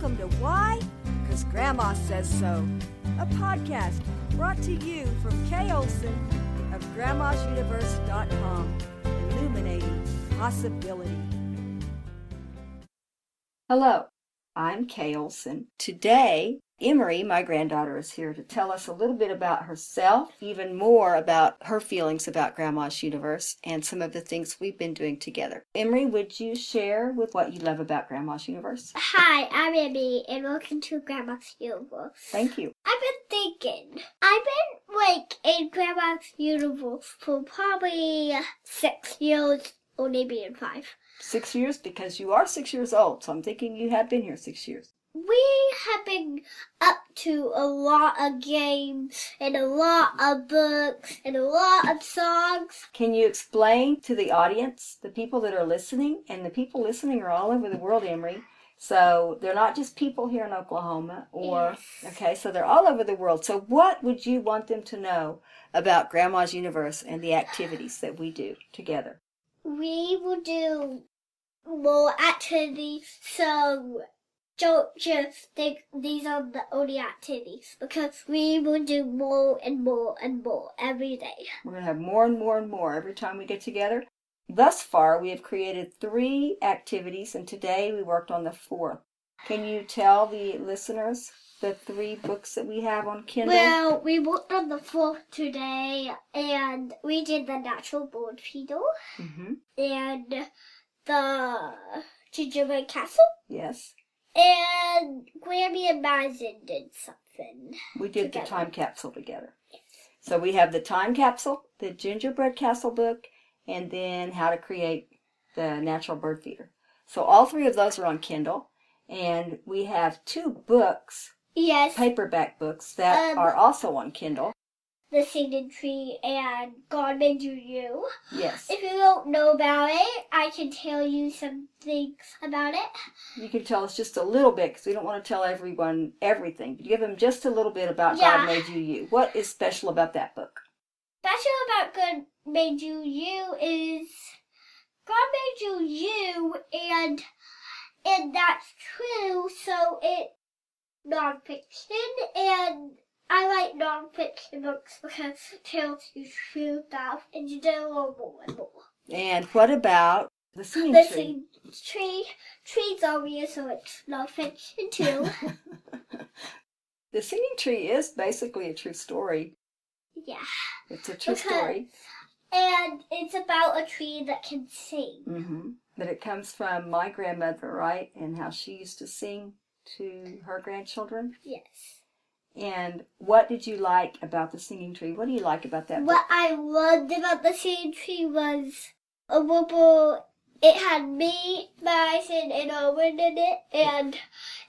Welcome to Why? Because Grandma Says So, a podcast brought to you from Kay Olson of grandmasuniverse.com, illuminating possibility. Hello, I'm Kay Olson. Today, Emery, my granddaughter, is here to tell us a little bit about herself, even more about her feelings about Grandma's Universe and some of the things we've been doing together. Emery, would you share with what you love about Grandma's Universe? Hi, I'm Emmy, and welcome to Grandma's Universe. Thank you. I've been thinking. I've been like in Grandma's Universe for probably six years, or maybe in five. Six years because you are six years old, so I'm thinking you have been here six years. We have been up to a lot of games and a lot of books and a lot of songs. Can you explain to the audience, the people that are listening, and the people listening are all over the world, Emery. So they're not just people here in Oklahoma or okay, so they're all over the world. So what would you want them to know about Grandma's Universe and the activities that we do together? We will do more activities, so don't just think these are the only activities because we will do more and more and more every day. We're going to have more and more and more every time we get together. Thus far, we have created three activities, and today we worked on the fourth. Can you tell the listeners the three books that we have on Kindle? Well, we worked on the fourth today, and we did the natural born feeder hmm and the gingerbread castle, Yes. And Grammy and Madison did something. We did the time capsule together. So we have the time capsule, the gingerbread castle book, and then how to create the natural bird feeder. So all three of those are on Kindle, and we have two books, Yes, paperback books that Um, are also on Kindle. The singing tree and God made you you. Yes, If you don't know about it, I can tell you some things about it. you can tell us just a little bit because we don't want to tell everyone everything. But give them just a little bit about Yeah. God made you you. What is special about that book? Special about God made you you is God made you you and and that's true, so it nonfiction and I like nonfiction books because it tells you true stuff and you do a little more and more. And what about the singing The tree? singing tree trees are real, so it's nonfiction too. the singing tree is basically a true story. yeah. It's a true Okay. story. And it's about a tree that can sing. hmm But it comes from my grandmother, right? And how she used to sing to her grandchildren. Yes. And what did you like about the singing tree? What do you like about that? What I loved about the singing tree was a ripple. It had me, Madison, and Owen in it, and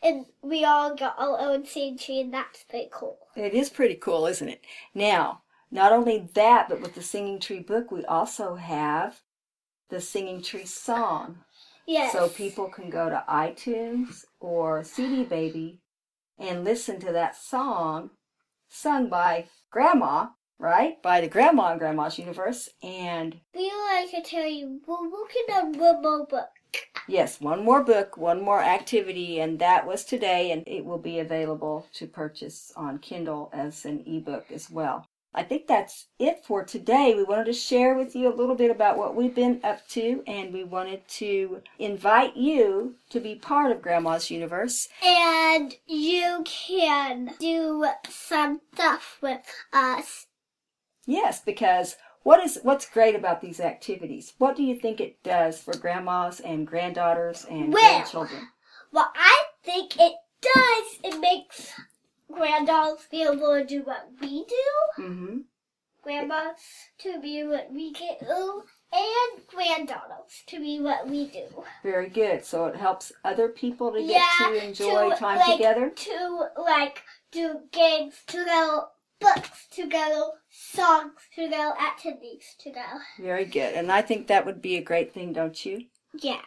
and we all got our own singing tree, and that's pretty cool. It is pretty cool, isn't it? Now, not only that, but with the singing tree book, we also have the singing tree song. Yes. So people can go to iTunes or CD Baby and listen to that song sung by Grandma, right? By the Grandma in Grandma's Universe. And feel like I tell you, we're working on one more book. yes, one more book, one more activity, and that was today, and it will be available to purchase on Kindle as an ebook as well. I think that's it for today. We wanted to share with you a little bit about what we've been up to, and we wanted to invite you to be part of Grandma's Universe. And you can do some stuff with us. Yes, because what is what's great about these activities? What do you think it does for grandmas and granddaughters and Well, grandchildren? Well, I think it does, it makes granddaughters be able to do what we do. Mm-hmm. grandmas to be what we can do, and granddaughters to be what we do. Very good. So it helps other people to get Yeah, to enjoy to, time like, together. To like do games together, books together, songs together, activities together. Very good. And I think that would be a great thing, don't you? Yeah.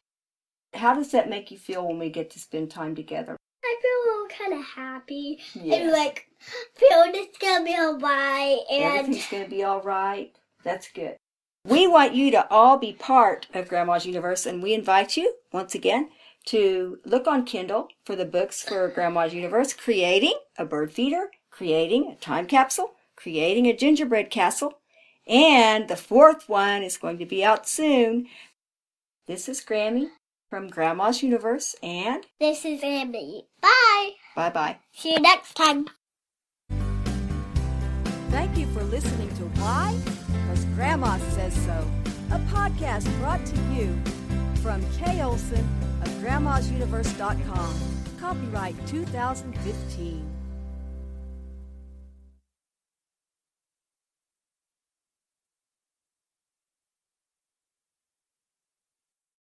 How does that make you feel when we get to spend time together? I feel kind of happy Yes. and like feeling it's gonna be alright and Everything's going to be all right. That's good. We want you to all be part of Grandma's Universe, and we invite you, once again, to look on Kindle for the books for Grandma's Universe Creating a Bird Feeder, Creating a Time Capsule, Creating a Gingerbread Castle, and the fourth one is going to be out soon. This is Grammy from Grandma's Universe, and This is Emily. Bye. bye bye. See you next time. Thank you for listening to Why? Because Grandma Says So, a podcast brought to you from Kay Olson of grandmasuniverse.com. Copyright 2015.